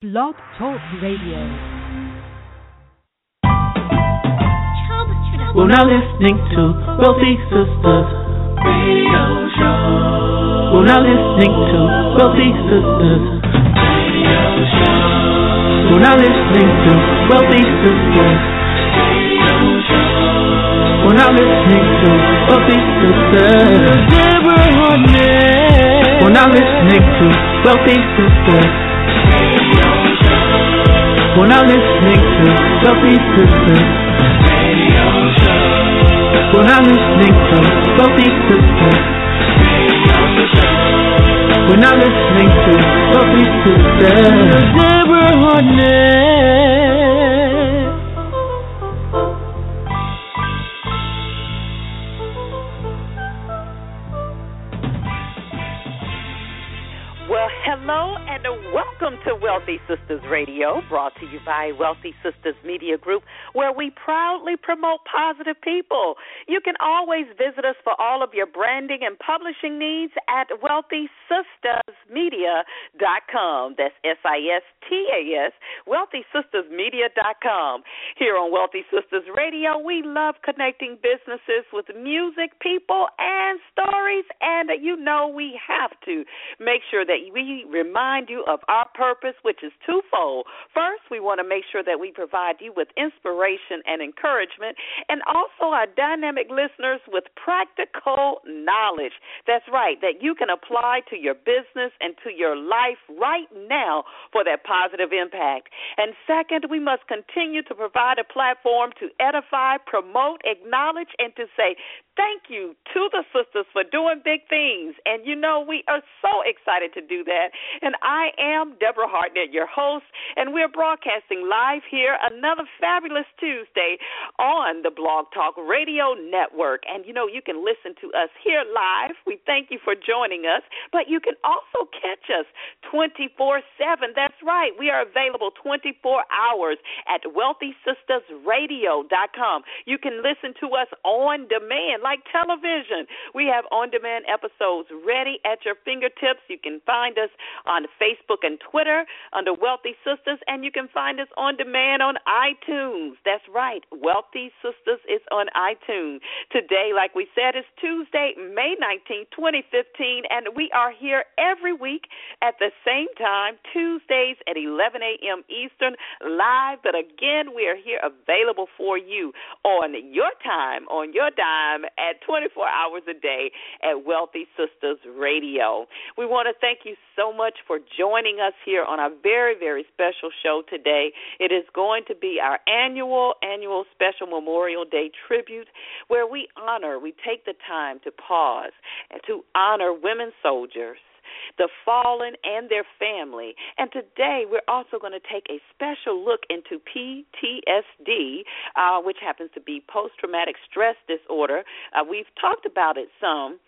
Blog Talk Radio. We're now listening to Wealthy Sistas Radio Show. We're now listening to Wealthy Sistas Radio Show. We're now listening to Wealthy Sistas Radio Show. We're now listening to Wealthy Sistas. We're now listening to Wealthy Sistas. We're now listening to Wealthy Sistas. We're now listening to Wealthy Sistas. We're now listening to Wealthy Sistas. Deborah Hardnett. Sistas Radio, brought to you by Wealthy Sistas Media Group, where we proudly promote positive people. You can always visit us for all of your branding and publishing needs at wealthysistasmedia.com. That's S I S T A S, wealthysistasmedia.com. Here on Wealthy Sistas Radio, we love connecting businesses with music, people, and stories, and you know we have to make sure that we remind you of our purpose, which is twofold. First, we want to make sure that we provide you with inspiration and encouragement, and also our dynamic listeners with practical knowledge. That's right, that you can apply to your business and to your life right now for that positive impact. And second, we must continue to provide a platform to edify, promote, acknowledge, and to say thank you to the sisters for doing big things. And you know, we are so excited to do that. And I am Deborah Hardnett, your host, and we're broadcasting live here another fabulous Tuesday on the Blog Talk Radio Network. And you know, you can listen to us here live. We thank you for joining us, but you can also catch us 24 7. That's right, we are available 24 hours at wealthysistasradio.com. You can listen to us on demand, like television. We have on demand episodes ready at your fingertips. You can find us on Facebook and Twitter under Wealthy Sistas, and you can find us on demand on iTunes. That's right, Wealthy Sistas is on iTunes. Today, like we said, is Tuesday, May 19, 2015, and we are here every week at the same time, Tuesdays at 11 a.m. Eastern, live. But again, we are here available for you on your time, on your dime, at 24 hours a day at Wealthy Sistas Radio. We want to thank you so much for joining us here on our very, very special show today. It is going to be our annual, annual special Memorial Day tribute where we honor, we take the time to pause and to honor women soldiers the fallen and their family. And today we're also going to take a special look into PTSD, uh, which happens to be post traumatic stress disorder. Uh, we've talked about it some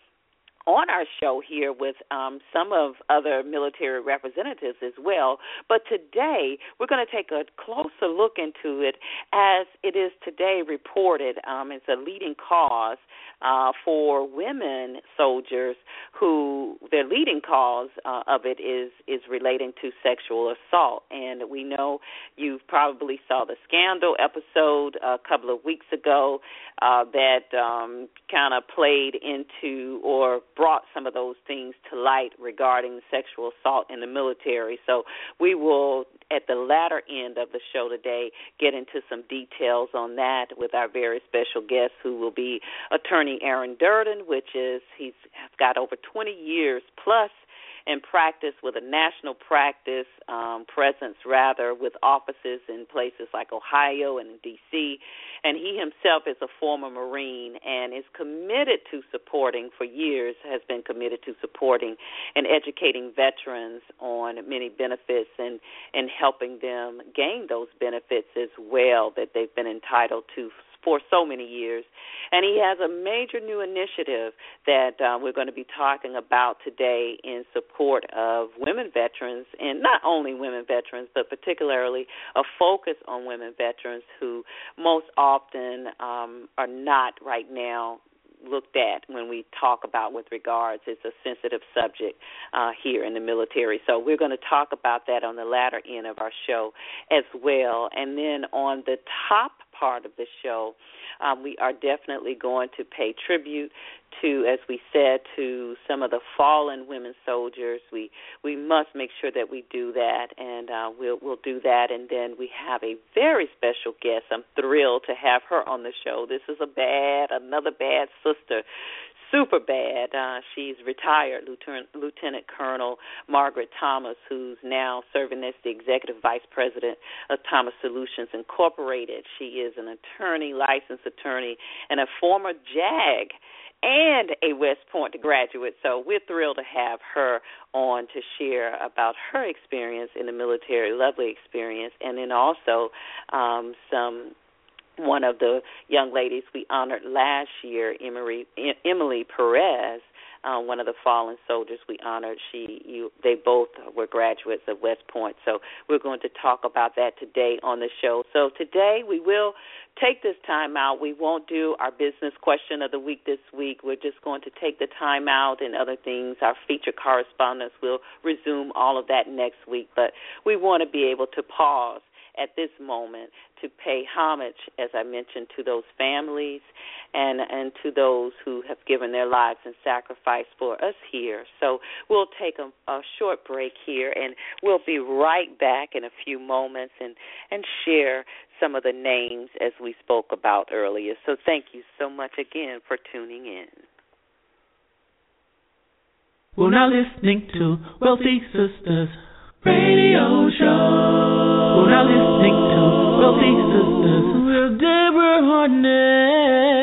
on our show here with um, some of other military representatives as well. But today we're going to take a closer look into it as it is today reported. Um, it's a leading cause uh, for women soldiers who their leading cause uh, of it is is relating to sexual assault. And we know you probably saw the scandal episode a couple of weeks ago uh, that um, kind of played into or brought some of those things to light regarding sexual assault in the military. So we will, at the latter end of the show today, get into some details on that with our very special guest, who will be Attorney Aaron Durden, which is he's got over 20 years plus in practice with a national practice um, presence, rather, with offices in places like Ohio and D.C. And he himself is a former Marine and is committed to supporting, for years, has been committed to supporting and educating veterans on many benefits and, and helping them gain those benefits as well that they've been entitled to for so many years. And he has a major new initiative that uh, we're going to be talking about today in support of women veterans, and not only women veterans, but particularly a focus on women veterans who most often um, are not right now looked at when we talk about with regards. It's a sensitive subject uh, here in the military. So we're going to talk about that on the latter end of our show as well. And then on the top part of the show, um, we are definitely going to pay tribute to, as we said, to some of the fallen women soldiers. We we must make sure that we do that, and uh, we'll we'll do that. And then we have a very special guest. I'm thrilled to have her on the show. This is a bad, another bad sister super bad. Uh, she's retired Lieutenant, Lieutenant Colonel Margaret Thomas, who's now serving as the Executive Vice President of Thomas Solutions Incorporated. She is an attorney, licensed attorney, and a former JAG and a West Point graduate. So we're thrilled to have her on to share about her experience in the military, lovely experience, and then also um, some one of the young ladies we honored last year, Emily, Perez, uh, one of the fallen soldiers we honored. She, you, they both were graduates of West Point. So we're going to talk about that today on the show. So today we will take this time out. We won't do our business question of the week this week. We're just going to take the time out and other things. Our featured correspondence will resume all of that next week. But we want to be able to pause at this moment to pay homage, as I mentioned, to those families and and to those who have given their lives and sacrifice for us here. So we'll take a, a short break here, and we'll be right back in a few moments and and share some of the names as we spoke about earlier. So thank you so much again for tuning in. We're now listening to Wealthy Sistas Radio Show. We're now listening to Wealthy Sistas with Deborah Hardnett.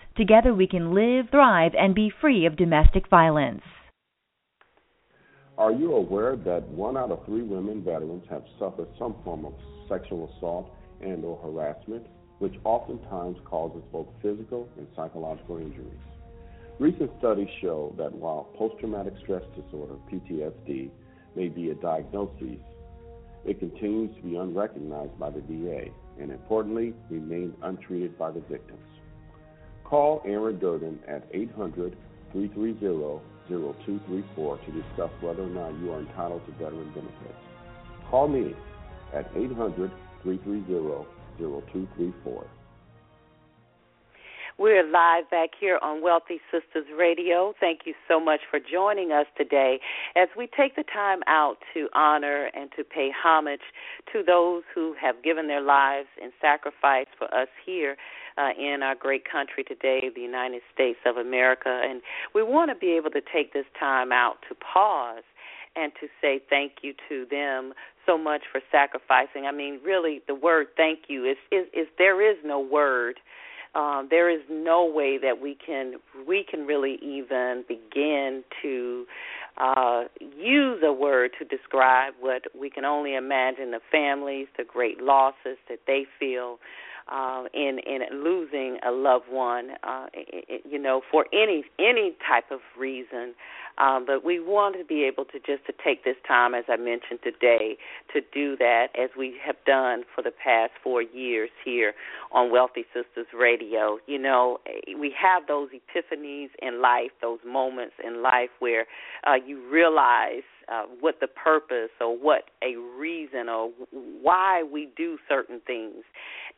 Together we can live, thrive, and be free of domestic violence. Are you aware that one out of three women veterans have suffered some form of sexual assault and or harassment, which oftentimes causes both physical and psychological injuries? Recent studies show that while post-traumatic stress disorder, PTSD, may be a diagnosis, it continues to be unrecognized by the VA and importantly remains untreated by the victims. Call Aaron Durden at 800 330 0234 to discuss whether or not you are entitled to veteran benefits. Call me at 800 330 0234. We're live back here on Wealthy Sistas Radio. Thank you so much for joining us today as we take the time out to honor and to pay homage to those who have given their lives in sacrifice for us here uh, in our great country today, the United States of America. And we want to be able to take this time out to pause and to say thank you to them so much for sacrificing. I mean, really, the word thank you is is, is there is no word. Um, there is no way that we can we can really even begin to uh, use a word to describe what we can only imagine the families, the great losses that they feel, uh, in in losing a loved one, uh, you know, for any any type of reason. Um, but we want to be able to just to take this time, as I mentioned today, to do that as we have done for the past four years here on Wealthy Sistas Radio. You know, we have those epiphanies in life, those moments in life where uh, you realize uh, what the purpose or what a reason or why we do certain things.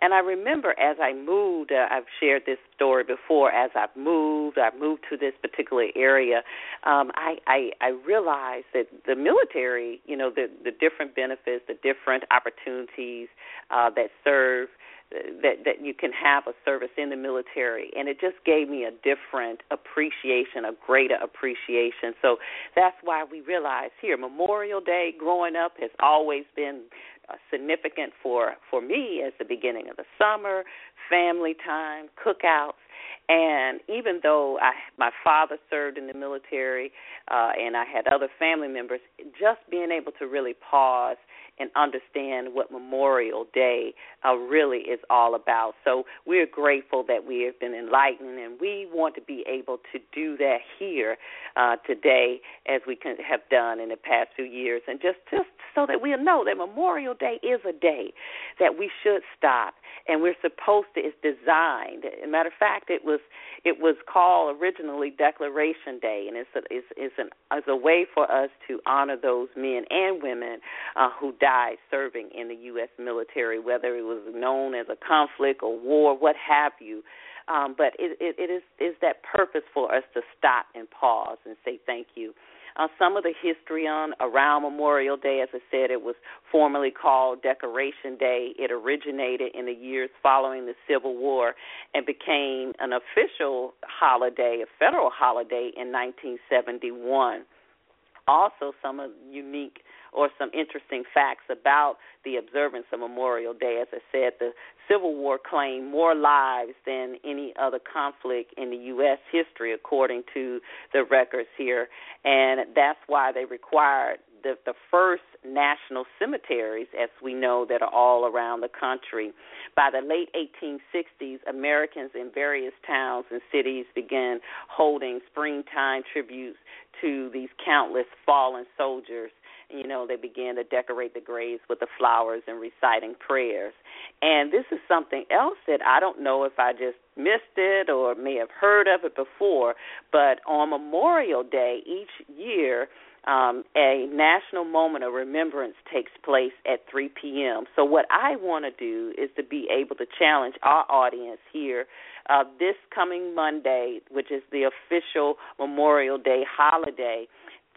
And I remember as I moved, uh, I've shared this story before. As I've moved, I've moved to this particular area. Um, I, I I realized that the military, you know, the the different benefits, the different opportunities uh, that serve that that you can have a service in the military and it just gave me a different appreciation a greater appreciation. So that's why we realize here memorial day growing up has always been uh, significant for for me as the beginning of the summer family time cookouts. And even though I, my father served in the military, uh, and I had other family members, just being able to really pause and understand what Memorial Day uh, really is all about. So we're grateful that we have been enlightened, and we want to be able to do that here uh, today, as we can have done in the past few years, and just just so that we'll know that Memorial Day is a day that we should stop, and we're supposed to. It's designed. As a matter of fact, it was it was called originally Declaration Day, and it's a, it's, it's an it's a way for us to honor those men and women uh, who died serving in the U.S. military, whether it was known as a conflict or war, what have you. Um, but it, it, it is is that purpose for us to stop and pause and say thank you. Uh, some of the history on around Memorial Day, as I said, it was formerly called Decoration Day. It originated in the years following the Civil War and became an official holiday, a federal holiday, in 1971. Also, some of unique or some interesting facts about the observance of Memorial Day. As I said, the Civil War claimed more lives than any other conflict in the U.S. history, according to the records here, and that's why they required the, the first national cemeteries, as we know, that are all around the country. By the late 1860s, Americans in various towns and cities began holding springtime tributes to these countless fallen soldiers you know, they began to decorate the graves with the flowers and reciting prayers. And this is something else that I don't know if I just missed it or may have heard of it before, but on Memorial Day each year, um, a national moment of remembrance takes place at 3 p.m. So, what I want to do is to be able to challenge our audience here uh, this coming Monday, which is the official Memorial Day holiday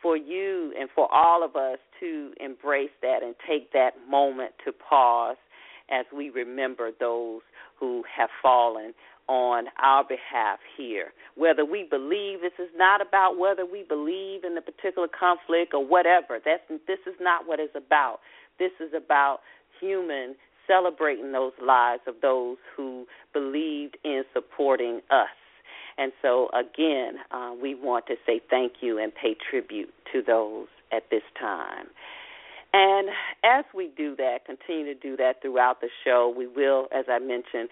for you and for all of us to embrace that and take that moment to pause as we remember those who have fallen on our behalf here. Whether we believe this is not about whether we believe in the particular conflict or whatever. That's this is not what it's about. This is about human celebrating those lives of those who believed in supporting us. And so, again, uh, we want to say thank you and pay tribute to those at this time. And as we do that, continue to do that throughout the show, we will, as I mentioned,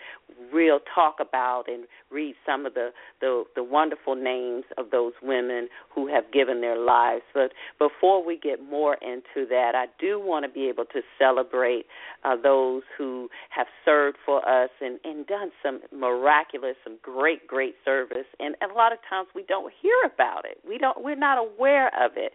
real talk about and read some of the, the, the wonderful names of those women who have given their lives. But before we get more into that, I do want to be able to celebrate uh, those who have served for us and, and done some miraculous, some great, great service. And, and a lot of times we don't hear about it. We don't. We're not aware of it.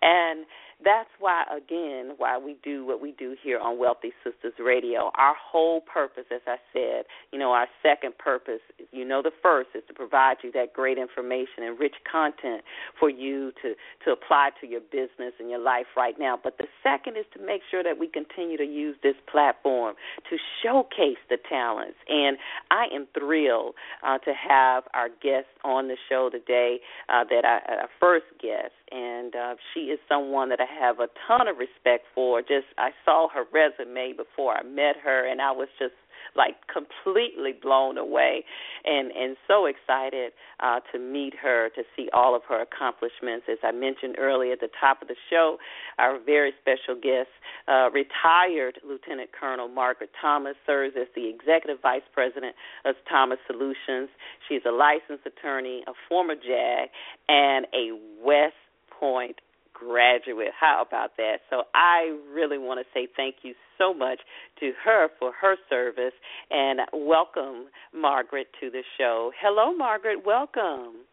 And that's why, again, why we do what we do here on Wealthy Sistas Radio. Our whole purpose, as I said, you know, our second purpose, you know, the first is to provide you that great information and rich content for you to to apply to your business and your life right now. But the second is to make sure that we continue to use this platform to showcase the talents. And I am thrilled uh, to have our guest on the show today. Uh, that I, our first guest, and uh, she is someone that I have a ton of respect for. Just I saw her resume before I met her, and I was just like completely blown away and and so excited uh to meet her to see all of her accomplishments as i mentioned earlier at the top of the show our very special guest uh retired lieutenant colonel margaret thomas serves as the executive vice president of thomas solutions she's a licensed attorney a former jag and a west point graduate. How about that? So I really want to say thank you so much to her for her service and welcome Margaret to the show. Hello, Margaret. Welcome.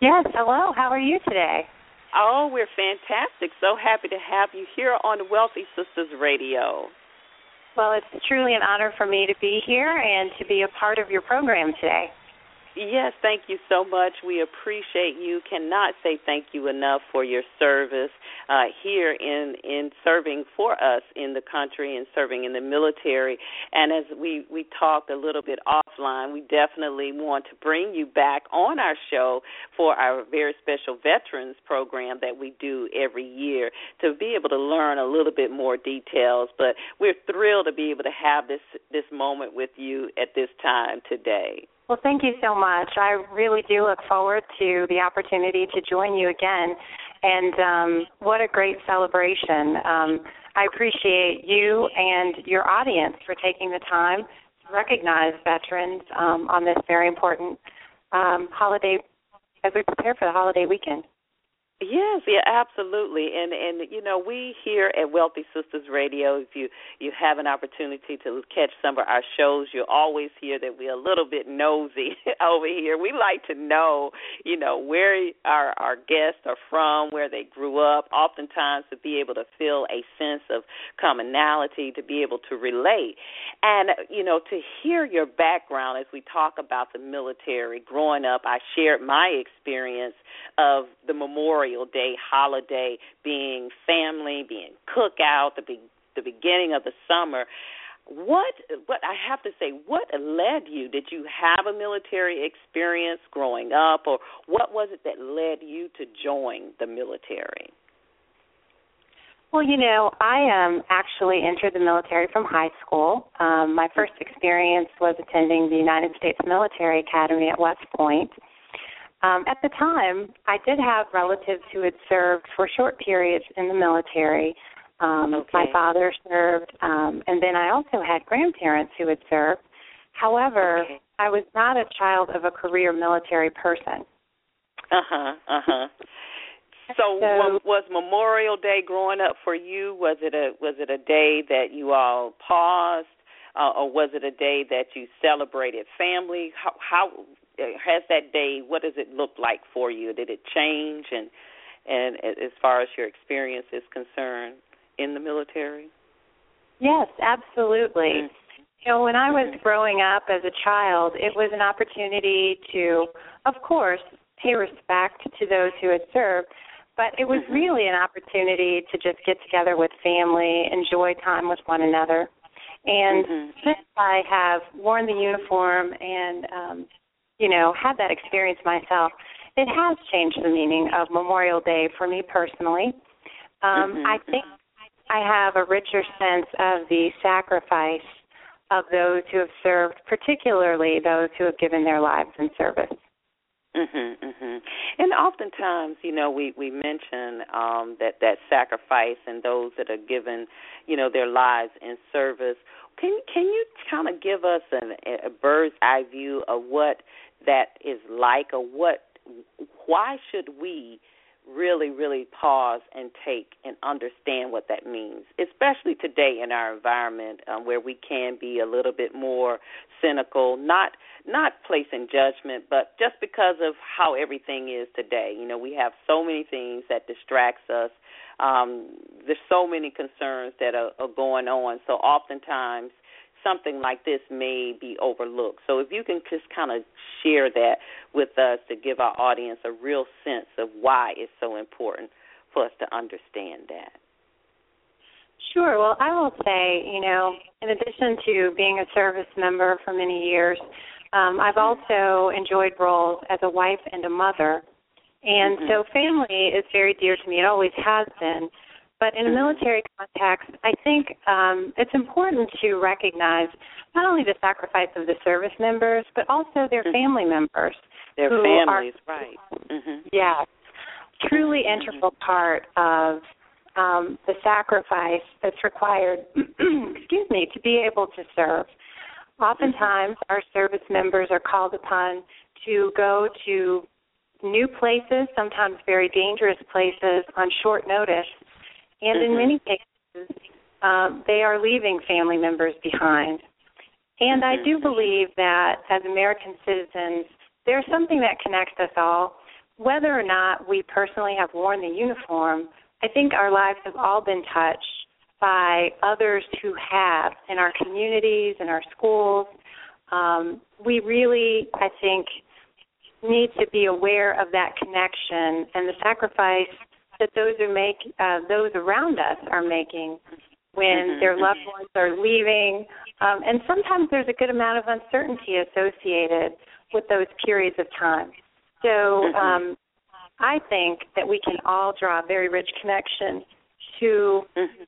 Yes, hello. How are you today? Oh, we're fantastic. So happy to have you here on Wealthy Sistas Radio. Well, it's truly an honor for me to be here and to be a part of your program today. Yes, thank you so much. We appreciate you. Cannot say thank you enough for your service uh, here in in serving for us in the country and serving in the military. And as we we talked a little bit offline, we definitely want to bring you back on our show for our very special veterans program that we do every year to be able to learn a little bit more details. But we're thrilled to be able to have this this moment with you at this time today. Well, thank you so much. I really do look forward to the opportunity to join you again. And um, what a great celebration. Um, I appreciate you and your audience for taking the time to recognize veterans um, on this very important um, holiday as we prepare for the holiday weekend. Yes, yeah, absolutely. And and you know, we here at Wealthy Sistas Radio, if you you have an opportunity to catch some of our shows, you'll always hear that we're a little bit nosy over here. We like to know, you know, where our our guests are from, where they grew up, oftentimes to be able to feel a sense of commonality, to be able to relate. And you know, to hear your background as we talk about the military, growing up, I shared my experience of the memorial Memorial Day holiday being family, being cookout, the be, the beginning of the summer. What what I have to say, what led you? Did you have a military experience growing up or what was it that led you to join the military? Well, you know, I um actually entered the military from high school. Um my first experience was attending the United States Military Academy at West Point. Um, at the time, I did have relatives who had served for short periods in the military. Um, okay. My father served, um, and then I also had grandparents who had served. However, okay. I was not a child of a career military person. Uh huh. Uh huh. So, So- was Memorial Day growing up for you? Was it a was it a day that you all paused, uh, or was it a day that you celebrated family? How, how has that day? What does it look like for you? Did it change, and and as far as your experience is concerned in the military? Yes, absolutely. Mm. You know, when I was Mhm. growing up as a child, it was an opportunity to, of course, pay respect to those who had served, but it was Mhm. really an opportunity to just get together with family, enjoy time with one another. And Mhm. since I have worn the uniform and, um, you know, had that experience myself, it has changed the meaning of Memorial Day for me personally. Um, Mhm. I think I have a richer sense of the sacrifice of those who have served, particularly those who have given their lives in service. Mhm, mhm. And oftentimes, you know, we we mention um that that sacrifice and those that are given, you know, their lives in service. Can can you kind of give us an, a bird's eye view of what that is like, or what? Why should we really, really pause and take and understand what that means, especially today in our environment um, where we can be a little bit more cynical, not not placing judgment, but just because of how everything is today. You know, we have so many things that distracts us. Um, there's so many concerns that are, are going on. So oftentimes something like this may be overlooked. So if you can just kind of share that with us to give our audience a real sense of why it's so important for us to understand that. Sure. Well, I will say, you know, in addition to being a service member for many years, um, I've also enjoyed roles as a wife and a mother. And Mhm. so family is very dear to me. It always has been. But in a military context, I think um, it's important to recognize not only the sacrifice of the service members, but also their Mhm. family members. Their families, are, right. Mhm. Yes. Truly Mhm. integral part of um, the sacrifice that's required, excuse me, to be able to serve. Oftentimes, our service members are called upon to go to new places, sometimes very dangerous places, on short notice. And in Mhm. many cases, um, they are leaving family members behind. And I Mhm. do believe that as American citizens, there's something that connects us all. Whether or not we personally have worn the uniform, I think our lives have all been touched by others who have in our communities, in our schools. Um, we really, I think, need to be aware of that connection and the sacrifice that those are make uh, those around us are making when Mhm, their loved mhm. ones are leaving. Um, and sometimes there's a good amount of uncertainty associated with those periods of time. So Mhm. um, I think that we can all draw a very rich connection to, Mhm.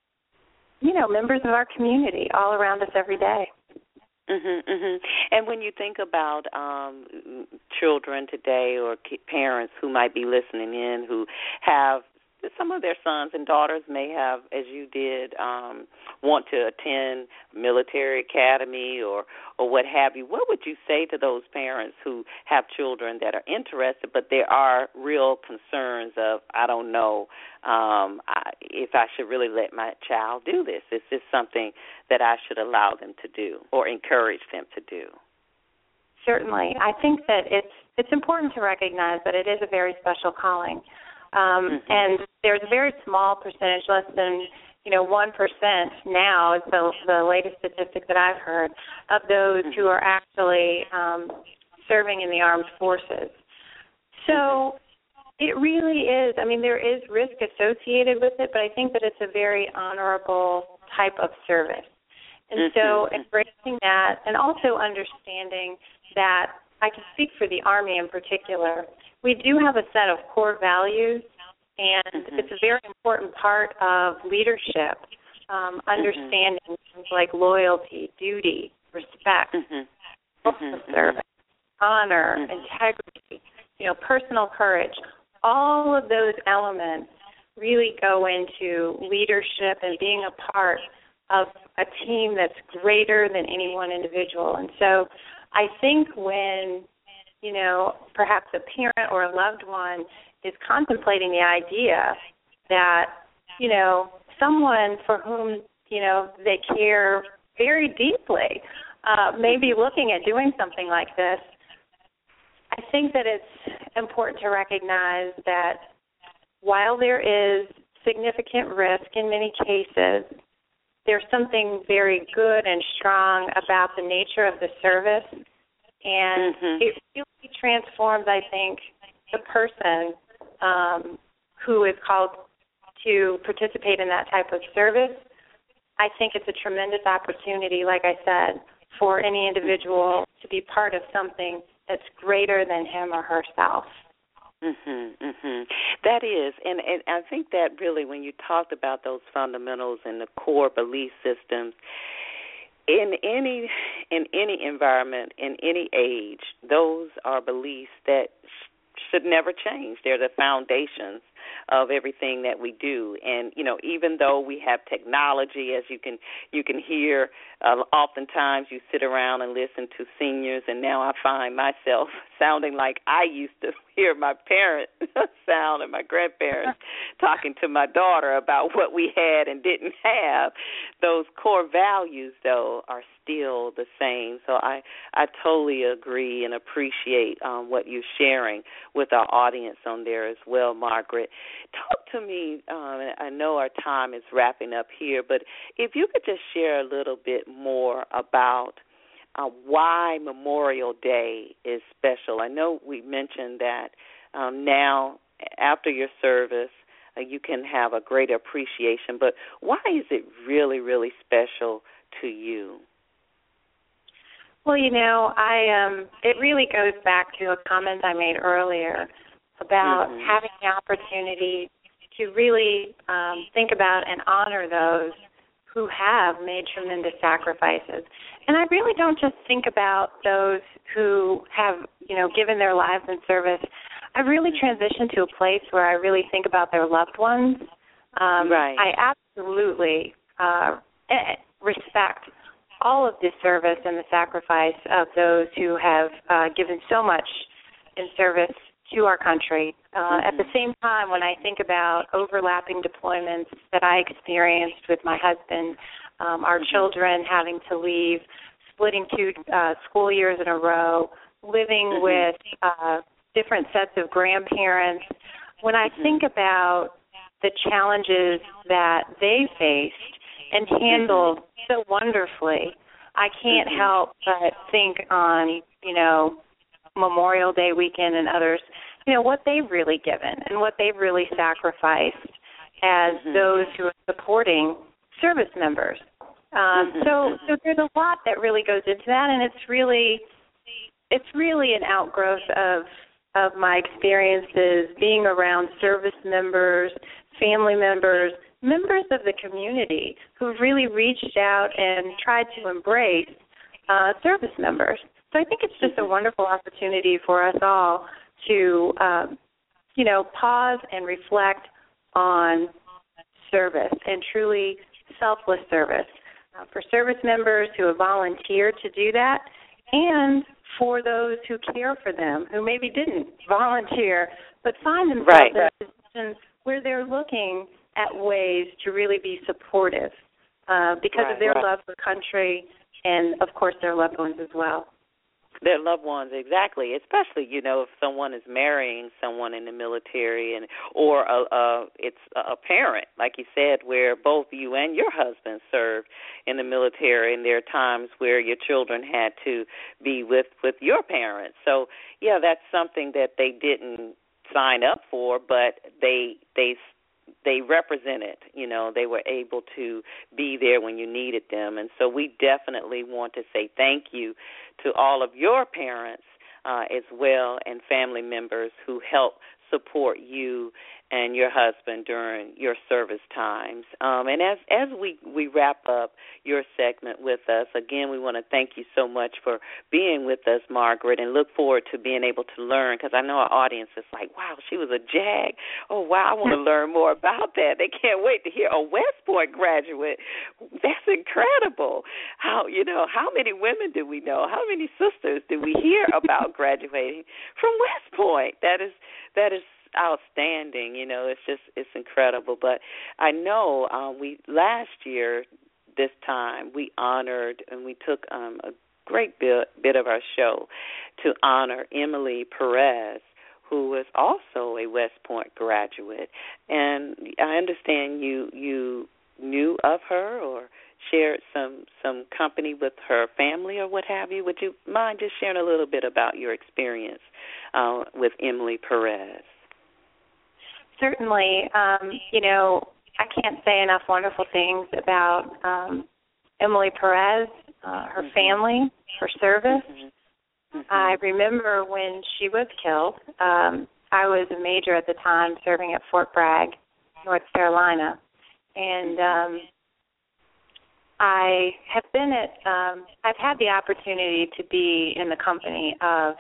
you know, members of our community all around us every day. Mhm, mhm. And when you think about um children today or parents who might be listening in who have some of their sons and daughters may have, as you did, um, want to attend military academy or or what have you. What would you say to those parents who have children that are interested, but there are real concerns of I don't know um, I, if I should really let my child do this. Is this something that I should allow them to do or encourage them to do? Certainly, I think that it's it's important to recognize that it is a very special calling. Um, mm-hmm. And there's a very small percentage, less than you know one percent now is the the latest statistic that I've heard of those mm-hmm. who are actually um, serving in the armed forces. So it really is. I mean, there is risk associated with it, but I think that it's a very honorable type of service. And so mm-hmm. embracing that and also understanding that I can speak for the Army in particular we do have a set of core values, and mm-hmm. it's a very important part of leadership. Um, mm-hmm. understanding mm-hmm. things like loyalty, duty, respect, mm-hmm. mm-hmm. service, honor, integrity, you know, personal courage. All of those elements really go into leadership and being a part of a team that's greater than any one individual. And so I think when you know, perhaps a parent or a loved one is contemplating the idea that, you know, someone for whom, you know, they care very deeply uh, may be looking at doing something like this, I think that it's important to recognize that while there is significant risk in many cases, there's something very good and strong about the nature of the service and mm-hmm. it really transforms, I think, the person um, who is called to participate in that type of service. I think it's a tremendous opportunity, like I said, for any individual to be part of something that's greater than him or herself. Mhm, mhm. That is, and and I think that really, when you talked about those fundamentals and the core belief systems, in any in any environment in any age those are beliefs that should never change they're the foundations of everything that we do and you know even though we have technology as you can you can hear uh, oftentimes you sit around and listen to seniors and now I find myself sounding like I used to hear my parents sound and my grandparents talking to my daughter about what we had and didn't have. Those core values though are still the same. So i i totally agree and appreciate um what you're sharing with our audience on there as well margaret. Talk to me um i know our time is wrapping up here but if you could just share a little bit more about uh, why Memorial Day is special. I know we mentioned that um, now, after your service, uh, you can have a greater appreciation, but why is it really, really special to you? Well, you know, I um it really goes back to a comment I made earlier about mm-hmm. having the opportunity to really um think about and honor those who have made tremendous sacrifices. And I really don't just think about those who have, you know, given their lives in service. I really transitioned to a place where I really think about their loved ones. Um, right. I absolutely uh, eh, respect all of the service and the sacrifice of those who have uh, given so much in service to our country. Uh, mm-hmm. At the same time, when I think about overlapping deployments that I experienced with my husband, um, our mm-hmm. children having to leave, splitting two uh, school years in a row, living mm-hmm. with uh, different sets of grandparents, when I mm-hmm. think about the challenges that they faced and mm-hmm. handled so wonderfully, I can't mm-hmm. help but think on, you know, Memorial Day weekend and others, you know, what they've really given and what they've really sacrificed as mm-hmm. those who are supporting service members. Um, mm-hmm. So, so there's a lot that really goes into that, and it's really, it's really an outgrowth of of my experiences being around service members, family members, members of the community who really reached out and tried to embrace uh, service members. So I think it's just a mm-hmm. wonderful opportunity for us all to, um, you know, pause and reflect on service and truly selfless service. Uh, for service members who have volunteered to do that, and for those who care for them, who maybe didn't volunteer, but find themselves right. in a position where they're looking at ways to really be supportive uh, because right, of their right. love for country and, of course, their loved ones as well their loved ones exactly especially you know if someone is marrying someone in the military and or uh, uh, a, a it's a parent like you said where both you and your husband served in the military and there are times where your children had to be with with your parents. So yeah that's something that they didn't sign up for but they they they represented you know they were able to be there when you needed them. And so we definitely want to say thank you to all of your parents uh, as well and family members who help support you and your husband during your service times. Um, and as as we we wrap up your segment with us, again, we want to thank you so much for being with us, Margaret, and look forward to being able to learn because I know our audience is like, wow, she was a JAG. Oh wow, I want to learn more about that. They can't wait to hear a West Point graduate. That's incredible. How you know how many women do we know? How many sisters do we hear about graduating from West Point? That is that is outstanding. You know, it's just it's incredible. But I know um, we last year this time we honored and we took um, a great bit bit of our show to honor Emily Perez who was also a West Point graduate. And I understand you you knew of her or shared some some company with her family or what have you. Would you mind just sharing a little bit about your experience uh, with Emily Perez? Certainly, um, you know, I can't say enough wonderful things about um, Emily Perez, uh, her mm-hmm. family, her service. Mm-hmm. mm-hmm. I remember when she was killed. Um, I was a major at the time, serving at Fort Bragg, North Carolina, and um, I have been at. Um, I've had the opportunity to be in the company of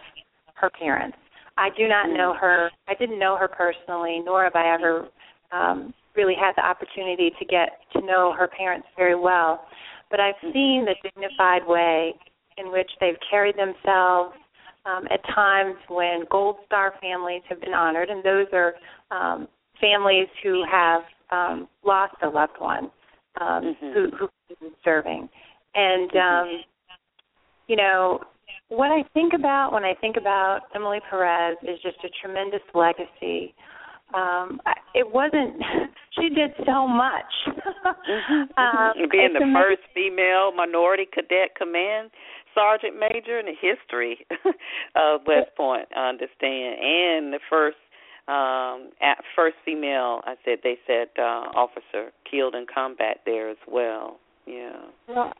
her parents I do not know her. I didn't know her personally, nor have I ever um, really had the opportunity to get to know her parents very well. But I've seen the dignified way in which they've carried themselves. Um, at times when Gold Star families have been honored, and those are um, families who have um, lost a loved one um, mm-hmm. who who's been serving, and um, you know what I think about when I think about Emily Perez is just a tremendous legacy. Um, it wasn't. She did so much. mm-hmm. um, Being the first female minority cadet command sergeant major in the history of West Point, I understand, and the first um at first female I said they said uh officer killed in combat there as well. Yeah. Well,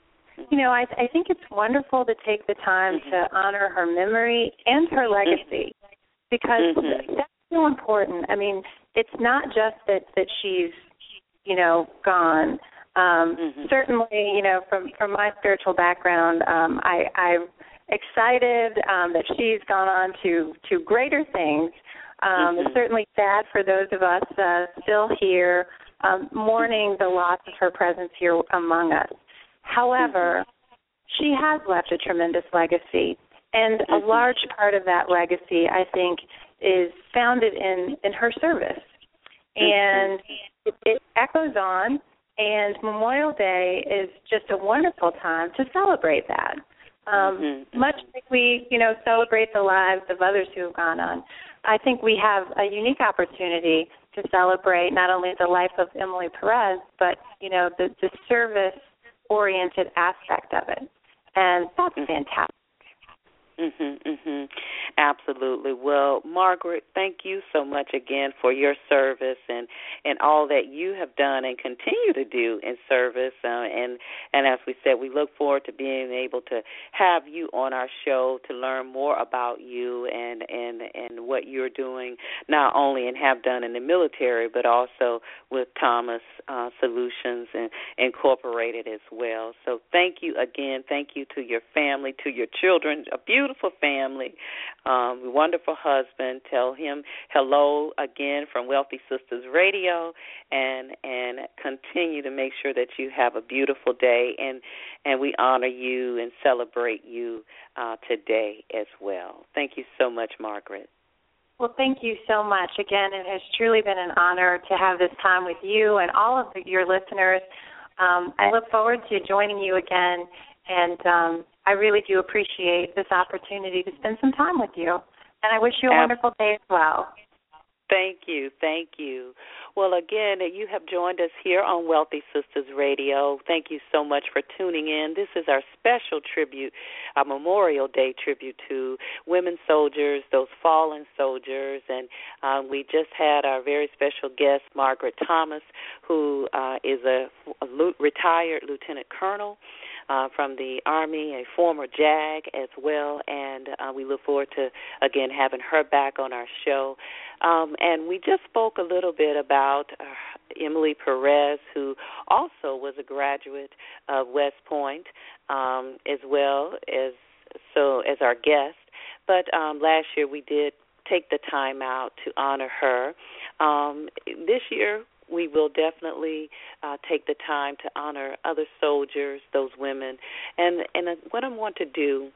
you know, I I think it's wonderful to take the time mm-hmm. to honor her memory and her mm-hmm. legacy because mm-hmm. that's so important. I mean, it's not just that that she's, you know, gone. Um mm-hmm. certainly, you know, from from my spiritual background, um I I'm excited um that she's gone on to to greater things. Um it's mm-hmm. certainly sad for those of us uh still here um mourning the loss of her presence here among us. However, she has left a tremendous legacy, and a mm-hmm. large part of that legacy, I think, is founded in in her service, and it, it echoes on. And Memorial Day is just a wonderful time to celebrate that. Um, mm-hmm. Much like we, you know, celebrate the lives of others who have gone on, I think we have a unique opportunity to celebrate not only the life of Emily Perez, but you know, the, the service oriented aspect of it. And that's mm-hmm. fantastic. Mhm, mhm. Absolutely. Well, Margaret, thank you so much again for your service and and all that you have done and continue to do in service. Uh, and and as we said, we look forward to being able to have you on our show to learn more about you and and and what you're doing not only and have done in the military, but also with Thomas uh, Solutions and Incorporated as well. So thank you again. Thank you to your family, to your children, a beautiful family um, wonderful husband. Tell him hello again from Wealthy Sistas Radio, and and continue to make sure that you have a beautiful day, and and we honor you and celebrate you uh, today as well. Thank you so much, Margaret. Well, thank you so much. Again, it has truly been an honor to have this time with you and all of your listeners. Um, I look forward to joining you again and um, I really do appreciate this opportunity to spend some time with you. And I wish you a wonderful day as well. Thank you. Thank you. Well, again, you have joined us here on Wealthy Sistas Radio. Thank you so much for tuning in. This is our special tribute, our Memorial Day tribute to women soldiers, those fallen soldiers. And um, we just had our very special guest, Margaret Thomas, who uh, is a, a retired lieutenant colonel uh, from the Army, a former JAG as well, and uh, we look forward to again having her back on our show. Um, and we just spoke a little bit about uh, Emily Perez, who also was a graduate of West Point, um, as well as so as our guest. But um, last year we did take the time out to honor her. Um, this year we will definitely uh, take the time to honor other soldiers, those women, and and uh, what I want to do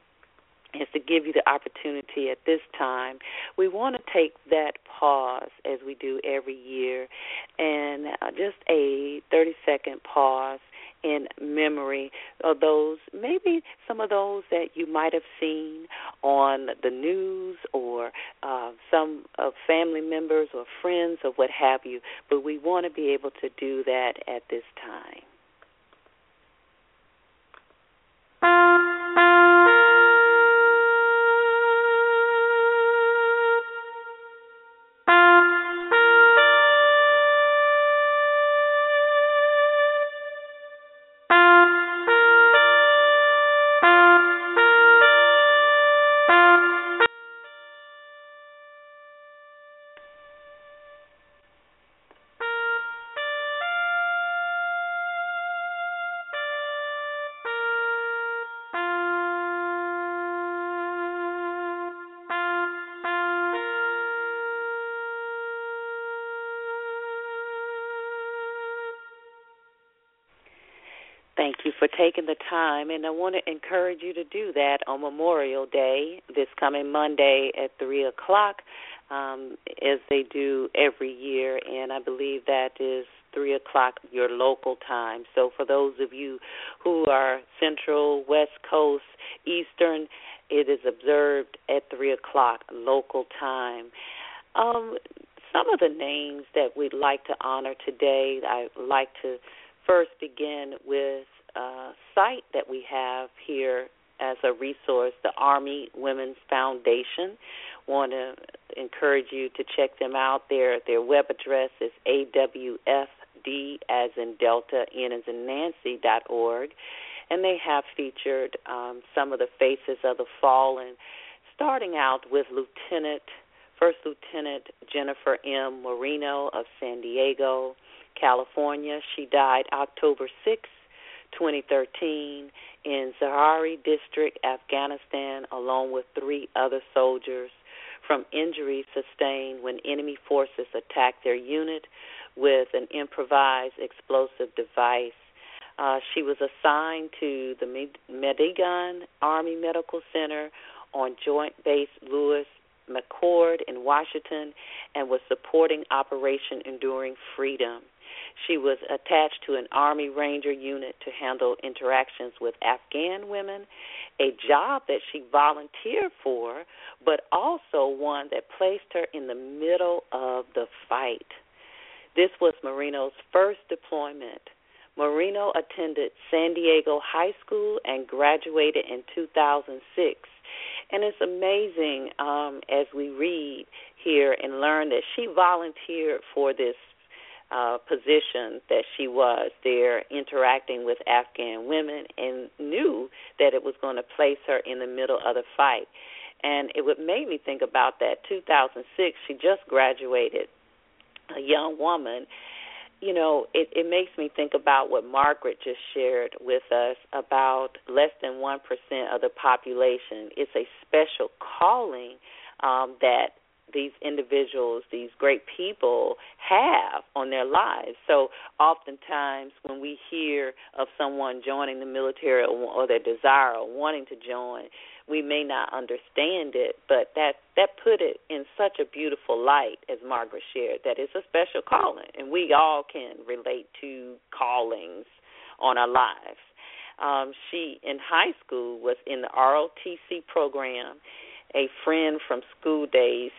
is to give you the opportunity at this time. We want to take that pause as we do every year, and uh, just a 30 second pause in memory of those, maybe some of those that you might have seen on the news or uh, some of family members or friends or what have you. But we want to be able to do that at this time. Taking the time, and I want to encourage you to do that on Memorial Day, this coming Monday at 3 o'clock, um, as they do every year, and I believe that is 3 o'clock your local time. So for those of you who are Central, West Coast, Eastern, it is observed at 3 o'clock local time. Um, some of the names that we'd like to honor today, I'd like to first begin with uh, site that we have here as a resource, the Army Women's Foundation. Want to encourage you to check them out. Their their web address is awfd as in Delta, N as in Nancy dot org, and they have featured um, some of the faces of the fallen, starting out with Lieutenant First Lieutenant Jennifer M. Marino of San Diego, California. She died October 6, 2013 in Zhari District, Afghanistan, along with three other soldiers from injuries sustained when enemy forces attacked their unit with an improvised explosive device. Uh, she was assigned to the Madigan Army Medical Center on Joint Base Lewis McChord in Washington and was supporting Operation Enduring Freedom. She was attached to an Army Ranger unit to handle interactions with Afghan women, a job that she volunteered for, but also one that placed her in the middle of the fight. This was Marino's first deployment. Marino attended San Diego High School and graduated in 2006 And it's amazing um, as we read here and learn that she volunteered for this uh, position that she was there interacting with Afghan women and knew that it was going to place her in the middle of the fight. And it would make me think about that 2006, she just graduated, a young woman. You know, it, it makes me think about what Margaret just shared with us about less than 1% of the population. It's a special calling um, that these individuals, these great people have on their lives. So oftentimes when we hear of someone joining the military or, their desire or wanting to join, we may not understand it, but that that put it in such a beautiful light, as Margaret shared, that it's a special calling, and we all can relate to callings on our lives. Um, she in high school was in the ROTC program. A friend from school days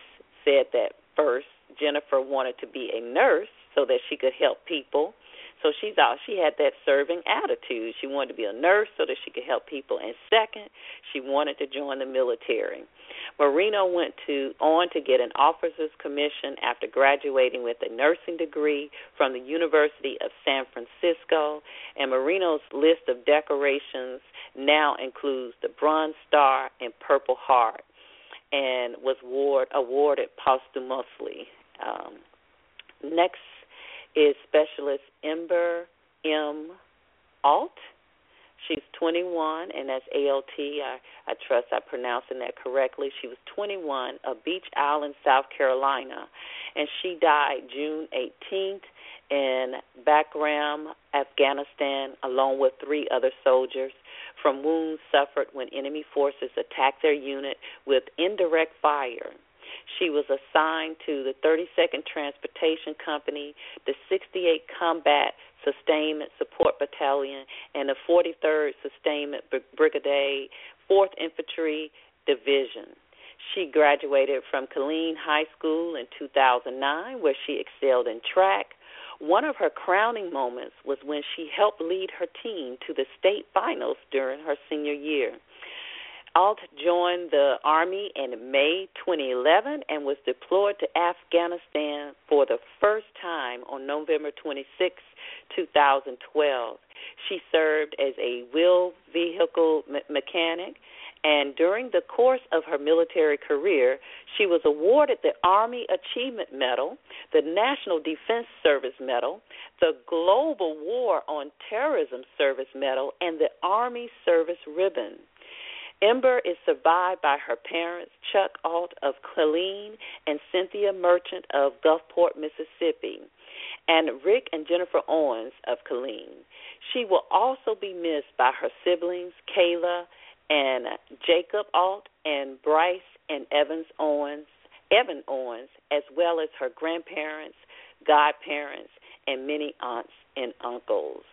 said that first Jennifer wanted to be a nurse so that she could help people. So she's out. She had that serving attitude. She wanted to be a nurse so that she could help people. And second, she wanted to join the military. Marino went to on to get an officer's commission after graduating with a nursing degree from the University of San Francisco. And Marino's list of decorations now includes the Bronze Star and Purple Heart and was award, awarded posthumously. Um, next is Specialist Ember M. Alt. She's 21, and that's ALT. I, I trust I'm pronouncing that correctly. She was 21 of Beech Island, South Carolina, and she died June 18th in Bagram, Afghanistan, along with three other soldiers from wounds suffered when enemy forces attacked their unit with indirect fire. She was assigned to the 32nd Transportation Company, the 68th Combat Sustainment Support Battalion, and the 43rd Sustainment Brigade, 4th Infantry Division. She graduated from Killeen High School in 2009, where she excelled in track, one of her crowning moments was when she helped lead her team to the state finals during her senior year. Alt joined the Army in May 2011 and was deployed to Afghanistan for the first time on November 26, 2012. She served as a wheel vehicle mechanic and during the course of her military career, she was awarded the Army Achievement Medal, the National Defense Service Medal, the Global War on Terrorism Service Medal, and the Army Service Ribbon. Ember is survived by her parents, Chuck Alt of Killeen and Cynthia Merchant of Gulfport, Mississippi, and Rick and Jennifer Owens of Killeen. She will also be missed by her siblings, Kayla, and Jacob Alt and Bryce and Evans Owens, Evan Owens, as well as her grandparents, godparents, and many aunts and uncles.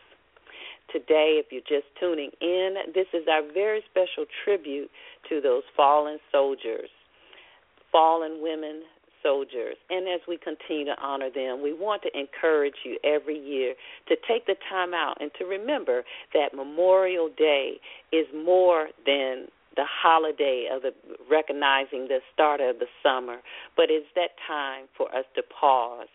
Today, if you're just tuning in, this is our very special tribute to those fallen soldiers, fallen women, soldiers. And as we continue to honor them, we want to encourage you every year to take the time out and to remember that Memorial Day is more than the holiday of the recognizing the start of the summer, but it's that time for us to pause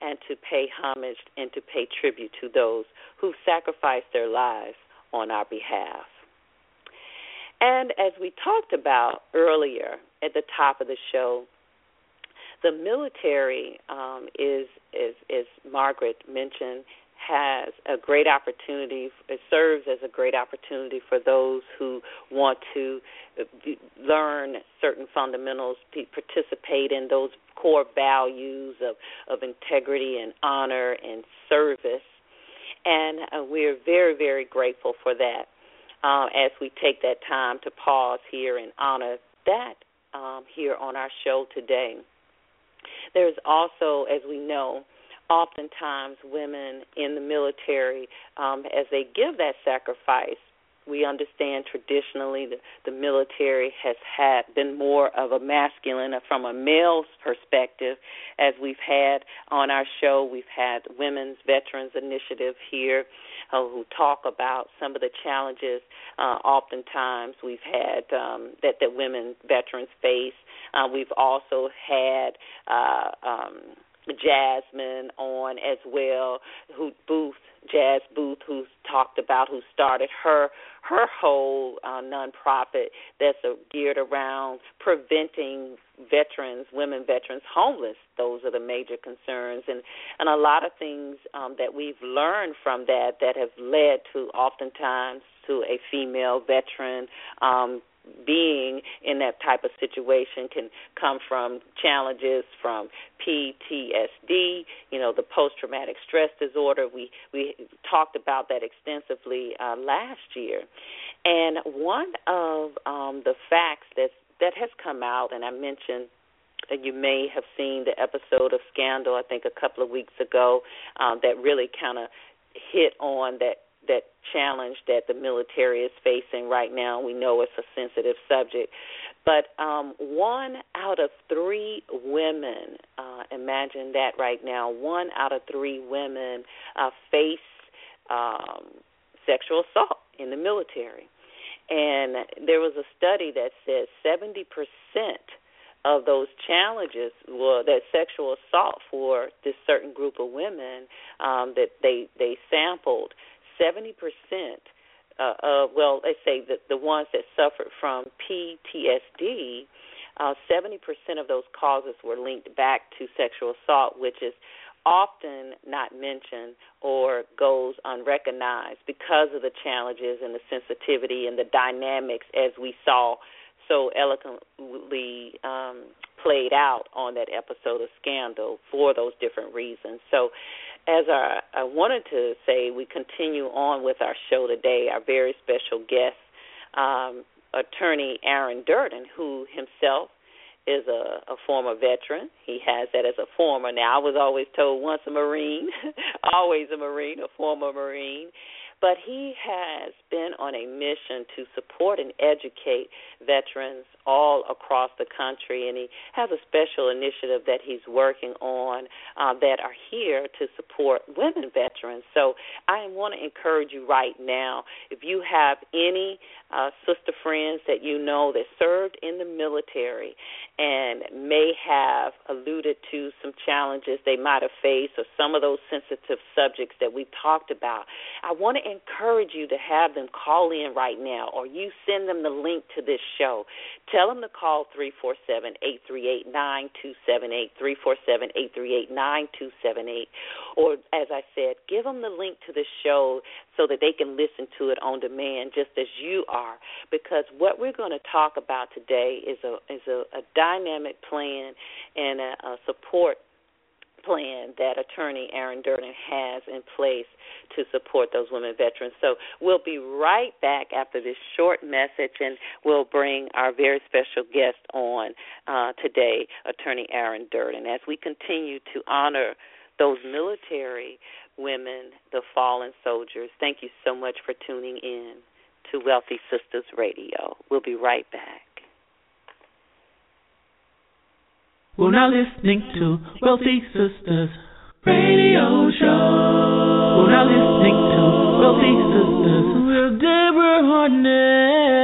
and to pay homage and to pay tribute to those who sacrificed their lives on our behalf. And as we talked about earlier at the top of the show, the military um, is, is, as Margaret mentioned, has a great opportunity. It serves as a great opportunity for those who want to learn certain fundamentals, participate in those core values of of integrity and honor and service. And uh, we're very, very grateful for that. Uh, as we take that time to pause here and honor that um, here on our show today. There's also, as we know, oftentimes women in the military, um, as they give that sacrifice, we understand traditionally the, the military has had been more of a masculine uh, from a male's perspective as we've had on our show. We've had women's veterans initiative here who talk about some of the challenges uh, oftentimes we've had um, that the women veterans face. Uh, we've also had uh, um, Jasmine on as well, who Booth, Jazz Booth, who's talked about, who started her her whole uh, nonprofit that's uh, geared around preventing veterans, women veterans, homeless. Those are the major concerns, and and a lot of things um, that we've learned from that that have led to oftentimes to a female veteran um, being in that type of situation can come from challenges from PTSD, you know, the post traumatic stress disorder. We we talked about that extensively uh, last year, and one of um, the facts that that has come out, and I mentioned that you may have seen the episode of Scandal, I think a couple of weeks ago, um, that really kind of hit on that that challenge that the military is facing right now. We know it's a sensitive subject, but um, one out of three women, uh, imagine that right now, one out of three women uh, face um, sexual assault in the military. And there was a study that said 70% of those challenges well that sexual assault for this certain group of women um, that they they sampled seventy percent uh, of well, let's say the the ones that suffered from PTSD, uh, seventy uh, percent of those causes were linked back to sexual assault, which is often not mentioned or goes unrecognized because of the challenges and the sensitivity and the dynamics as we saw so eloquently um, played out on that episode of Scandal for those different reasons. So as I, wanted to say, we continue on with our show today. Our very special guest, um, attorney Aaron Durden, who himself is a, a former veteran. He has that as a former. Now, I was always told once a Marine, always a Marine, a former Marine. But he has been on a mission to support and educate veterans all across the country, and he has a special initiative that he's working on uh, that are here to support women veterans. So I want to encourage you right now if you have any uh, sister friends that you know that served in the military and may have alluded to some challenges they might have faced or some of those sensitive subjects that we talked about, I want to encourage you to have them call in right now or you send them the link to this show. Tell them to call 347 838 9278, 347 838 9278. Or, as I said, give them the link to the show so that they can listen to it on demand just as you are because what we're going to talk about today is a is a, a dynamic plan and a, a support plan that attorney Aaron Durden has in place to support those women veterans. So we'll be right back after this short message, and we'll bring our very special guest on uh, today, attorney Aaron Durden, as we continue to honor those military women, the fallen soldiers. Thank you so much for tuning in to Wealthy Sistas Radio. We'll be right back. We're now listening to Wealthy Sistas Radio Show. We're now listening to Wealthy Sistas with Deborah Hardnett.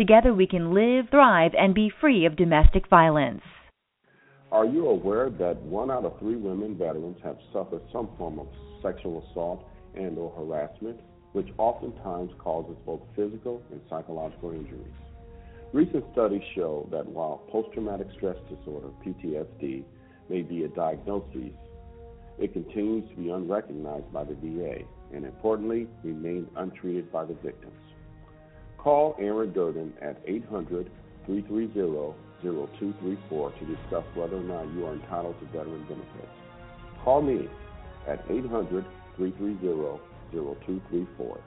Together we can live, thrive, and be free of domestic violence. Are you aware that one out of three women veterans have suffered some form of sexual assault and or harassment, which oftentimes causes both physical and psychological injuries? Recent studies show that while post-traumatic stress disorder, PTSD, may be a diagnosis, it continues to be unrecognized by the VA and importantly remains untreated by the victims. Call Aaron Durden at 800 330 0234 to discuss whether or not you are entitled to veteran benefits. Call me at 800 330 0234.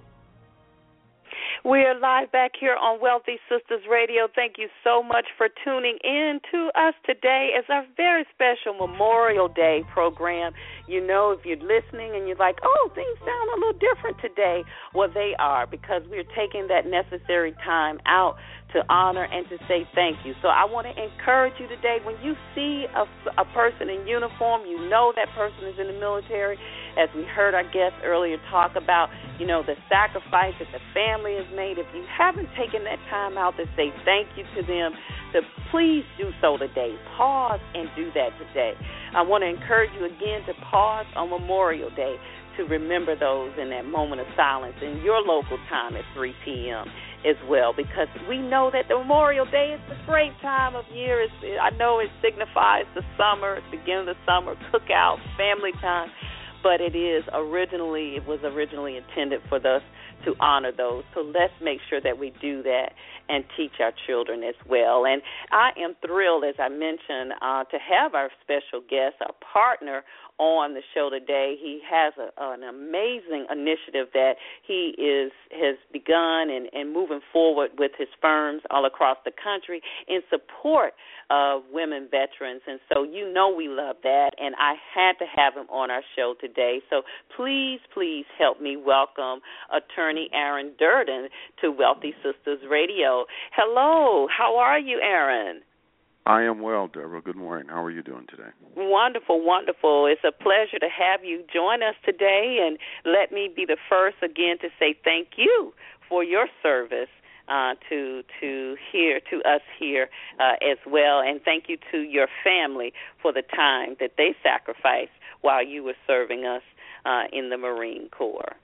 We are live back here on Wealthy Sistas Radio. Thank you so much for tuning in to us today as our very special Memorial Day program. You know, if you're listening and you're like, oh, things sound a little different today, well, they are because we're taking that necessary time out to honor and to say thank you. So I want to encourage you today when you see a, a person in uniform, you know that person is in the military as we heard our guest earlier talk about, you know, the sacrifice that the family has made. If you haven't taken that time out to say thank you to them, to please do so today. Pause and do that today. I want to encourage you again to pause on Memorial Day to remember those in that moment of silence in your local time at 3 p.m. as well, because we know that the Memorial Day is the great time of year. It's, I know it signifies the summer, it's the beginning of the summer, cookout, family time but it is originally it was originally intended for us to honor those. So let's make sure that we do that and teach our children as well. And I am thrilled, as I mentioned, uh, to have our special guest, our partner on the show today. He has a, an amazing initiative that he is has begun and, and moving forward with his firms all across the country in support of women veterans. And so you know we love that, and I had to have him on our show today. So please, please help me welcome attorney Aaron Durden to Wealthy Sistas Radio. Hello, how are you, Aaron? I am well, Deborah. Good morning. How are you doing today? Wonderful, wonderful. It's a pleasure to have you join us today, and let me be the first again to say thank you for your service uh, to to here to us here uh, as well, and thank you to your family for the time that they sacrificed while you were serving us uh, in the Marine Corps.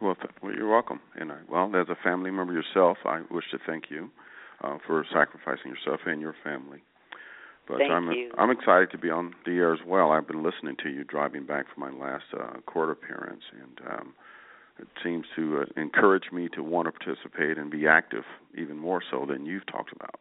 Well, th- well, you're welcome. And I, well, as a family member yourself, I wish to thank you uh, for sacrificing yourself and your family. But Thank I'm you. I'm excited to be on the air as well. I've been listening to you driving back from my last uh, court appearance, and um, it seems to uh, encourage me to want to participate and be active even more so than you've talked about.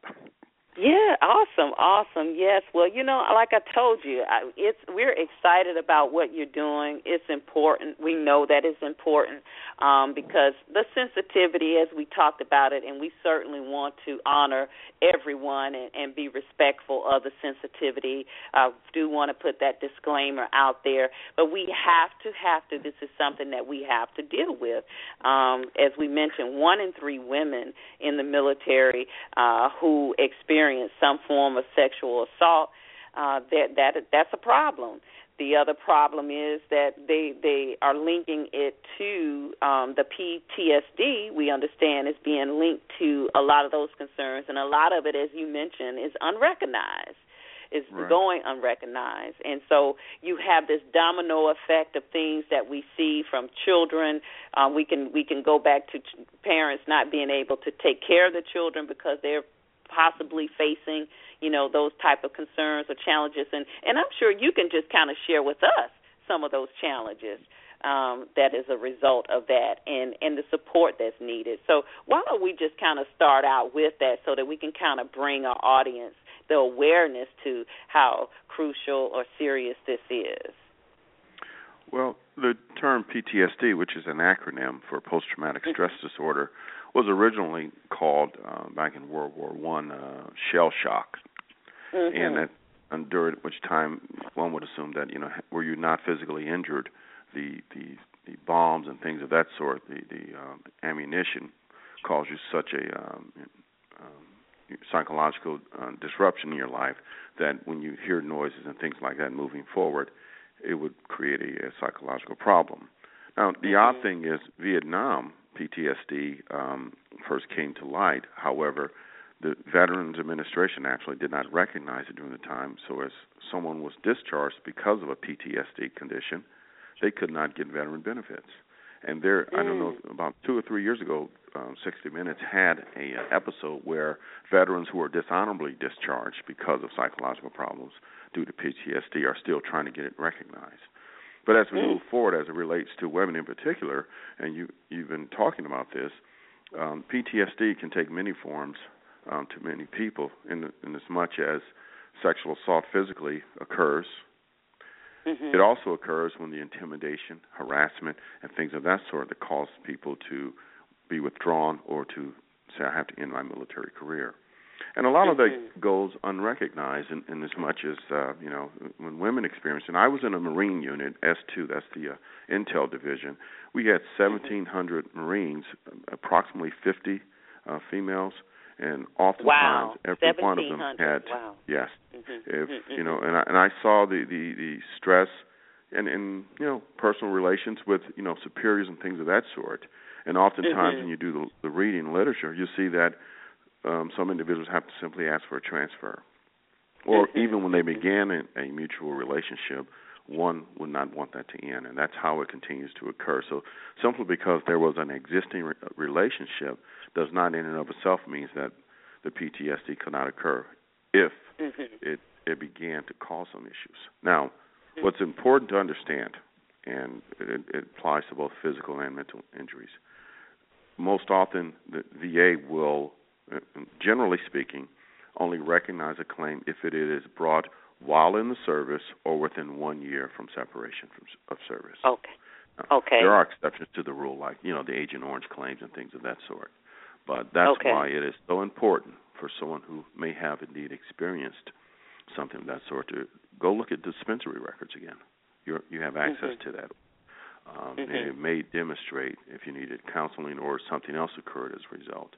Yeah, awesome, awesome. Yes. Well, you know, like I told you, it's we're excited about what you're doing. It's important. We know that it's important um, because the sensitivity, as we talked about it, and we certainly want to honor everyone and, and be respectful of the sensitivity. I do want to put that disclaimer out there, but we have to have to. This is something that we have to deal with. Um, as we mentioned, one in three women in the military uh, who experience experience some form of sexual assault, uh, that that that's a problem. The other problem is that they they are linking it to um, the PTSD. We understand is being linked to a lot of those concerns, and a lot of it, as you mentioned, is unrecognized is right. going unrecognized. And so you have this domino effect of things that we see from children. Um, we can we can go back to ch- parents not being able to take care of the children because they're possibly facing, you know, those type of concerns or challenges and and I'm sure you can just kind of share with us some of those challenges um, that is a result of that and and the support that's needed. So why don't we just kind of start out with that so that we can kind of bring our audience the awareness to how crucial or serious this is. Well, the term PTSD, which is an acronym for post traumatic stress disorder, was originally called uh, back in World War One uh, shell shock, mm-hmm. and that and during which time one would assume that you know were you not physically injured, the the the bombs and things of that sort, the the um, ammunition, caused you such a um, um, psychological uh, disruption in your life that when you hear noises and things like that moving forward, it would create a, a psychological problem. Now, the mm-hmm. odd thing is Vietnam PTSD um, first came to light. However, the Veterans Administration actually did not recognize it during the time. So, as someone was discharged because of a PTSD condition, they could not get veteran benefits. And there, mm. I don't know, Mm. about two or three years ago, um, 60 Minutes had a uh, episode where veterans who were dishonorably discharged because of psychological problems due to PTSD are still trying to get it recognized. But as we Mm. move forward, as it relates to women in particular, and you you've been talking about this, um, PTSD can take many forms um, to many people, in, in as much as sexual assault physically occurs. Mm-hmm. It also occurs when the intimidation, harassment, and things of that sort that cause people to be withdrawn or to say, I have to end my military career. And a lot mm-hmm. of that goes unrecognized in, in as much as, uh, you know, when women experience, and I was in a Marine unit, S2, that's the uh, Intel division, we had 1,700 mm-hmm. Marines, approximately 50 uh, females, and oftentimes wow. every one of them had wow. yes mm-hmm. if mm-hmm. you know and I and I saw the the the stress and and you know personal relations with you know superiors and things of that sort and oftentimes mm-hmm. when you do the, the reading literature you see that um some individuals have to simply ask for a transfer or even when they began a, a mutual relationship one would not want that to end and that's how it continues to occur so simply because there was an existing re- relationship does not in and of itself means that the PTSD could not occur if mm-hmm. it it began to cause some issues. Now, mm-hmm. what's important to understand, and it, it, applies to both physical and mental injuries. Most often, the VA will, uh, generally speaking, only recognize a claim if it is brought while in the service or within one year from separation from, of service. Okay. Now, okay. There are exceptions to the rule, like you know the Agent Orange claims and things of that sort. But that's okay. why it is so important for someone who may have indeed experienced something of that sort to go look at dispensary records again. you you have access mm-hmm. to that. Um, mm-hmm. And it may demonstrate if you needed counseling or something else occurred as a result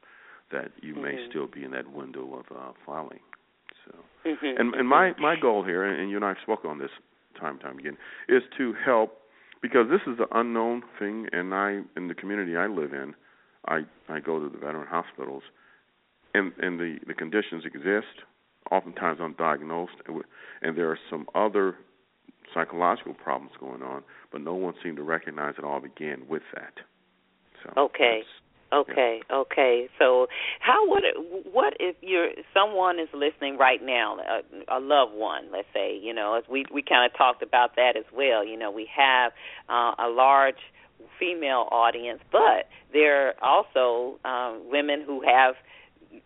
that you mm-hmm. may still be in that window of uh, filing. So, mm-hmm. and and my my goal here, and you and I have spoken on this time and time again, is to help because this is an unknown thing, and I in the community I live in, I I go to the veteran hospitals, and and the the conditions exist, oftentimes undiagnosed, and there are some other psychological problems going on, but no one seemed to recognize it all began with that. So okay. Okay, okay. So, how would it? What if you're someone is listening right now, a, a loved one, let's say, you know, as we we kind of talked about that as well. You know, we have uh, a large female audience, but there are also um, women who have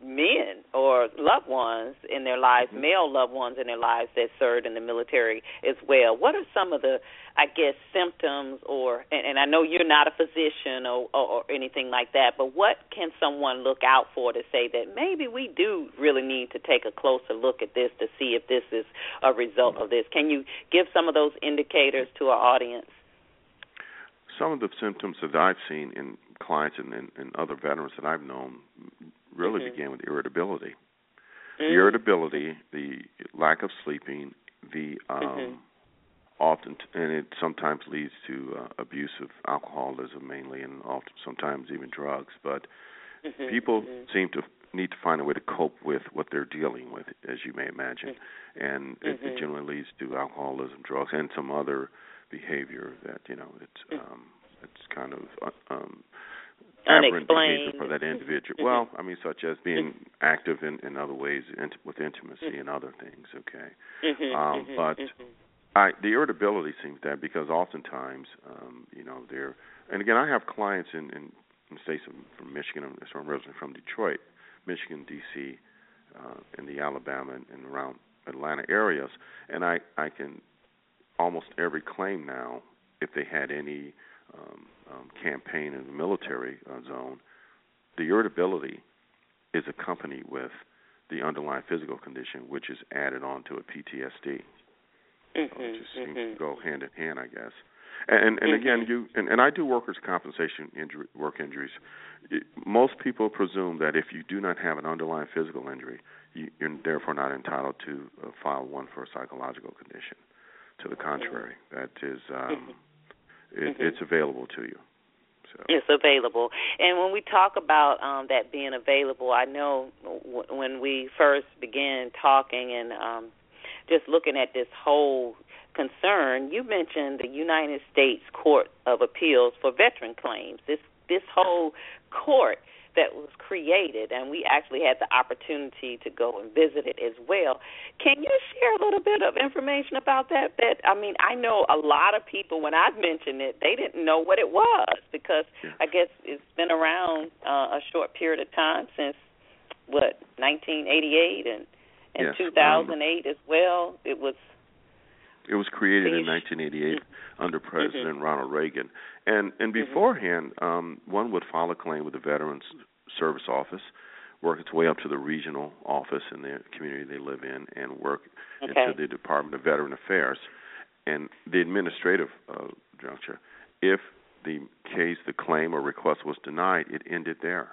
men or loved ones in their lives, mm-hmm. male loved ones in their lives that served in the military as well. What are some of the, I guess, symptoms or, and, and I know you're not a physician or, or, or anything like that, but what can someone look out for to say that maybe we do really need to take a closer look at this to see if this is a result of this? Can you give some of those indicators to our audience? Some of the symptoms that I've seen in clients and, and, and other veterans that I've known really mm-hmm. began with irritability. Mm-hmm. The irritability, the lack of sleeping, the um mm-hmm. Often and it sometimes leads to uh, abuse of alcoholism mainly and often sometimes even drugs, but mm-hmm. people mm-hmm. seem to need to find a way to cope with what they're dealing with as you may imagine. And it, it Mm-hmm. generally leads to alcoholism, drugs and some other behavior that, you know, it's Mm. um it's kind of uh, um Unexplained. aberrant behavior for that individual. Mhm. Well, I mean, such as being active in, in other ways int- with intimacy and other things. Okay, um, but. I the irritability seems that because oftentimes, um, you know, they're and again, I have clients in, in, in states from, Michigan. I'm originally from Detroit, Michigan, D.C., uh, in the Alabama and, and around Atlanta areas, and I I can almost every claim now if they had any um, um, campaign in the military uh, zone, the irritability is accompanied with the underlying physical condition, which is added on to a PTSD. Mm-hmm, so it just seems mm-hmm. to go hand in hand, I guess. And and, and again, Mm-hmm. you and, and I do workers' compensation injury, work injuries. It, most people presume that if you do not have an underlying physical injury, you, you're therefore not entitled to uh, file one for a psychological condition. To the contrary, that is um, it, Mm-hmm. it's available to you. So. It's available, and when we talk about um, that being available, I know w- when we first began talking and um, just looking at this whole concern, you mentioned the United States Court of Appeals for Veteran Claims. This this whole court that was created, and we actually had the opportunity to go and visit it as well. Can you share a little bit of information about that? That I mean, I know a lot of people when I mentioned it, they didn't know what it was because. I guess it's been around uh, a short period of time since what 1988 and and yes, 2008 um, as well. It was it was created in 1988 under mm-hmm. President mm-hmm. Ronald Reagan, and and mm-hmm. beforehand, um, one would file a claim with the Veterans Service Office, work its way up to the regional office in the community they live in, and work okay. into the Department of Veteran Affairs, and the administrative uh, juncture. If the case, the claim or request was denied, it ended there.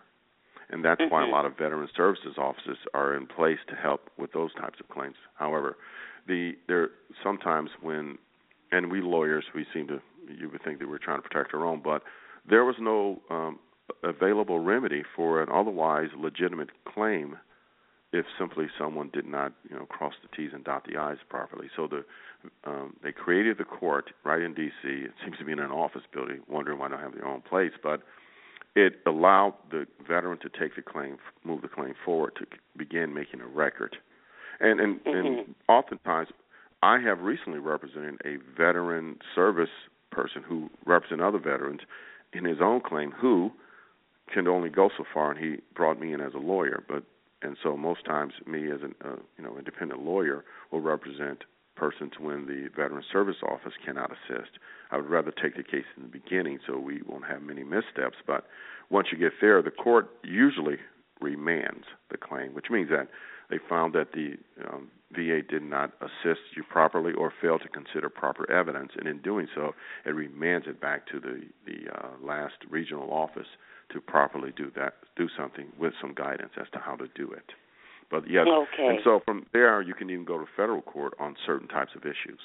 And that's mm-hmm. why a lot of veteran services offices are in place to help with those types of claims. However, the there sometimes when and we lawyers we seem to you would think that we're trying to protect our own, but there was no um, available remedy for an otherwise legitimate claim if simply someone did not you know cross the T's and dot the I's properly. So the um, they created the court right in D.C. It seems to be in an office building, wondering why they don't have their own place, but it allowed the veteran to take the claim, move the claim forward to begin making a record and and, mm-hmm. and oftentimes, I have recently represented a veteran service person who represents other veterans in his own claim who can only go so far, and he brought me in as a lawyer. But and so most times, me as an uh, you know independent lawyer will represent persons when the Veteran Service Office cannot assist. I would rather take the case in the beginning so we won't have many missteps. But once you get there, the court usually remands the claim, which means that they found that the um, VA did not assist you properly or failed to consider proper evidence, and in doing so, it remands it back to the the uh, last regional office to properly do that, do something with some guidance as to how to do it. But yes, okay. and so from there, you can even go to federal court on certain types of issues.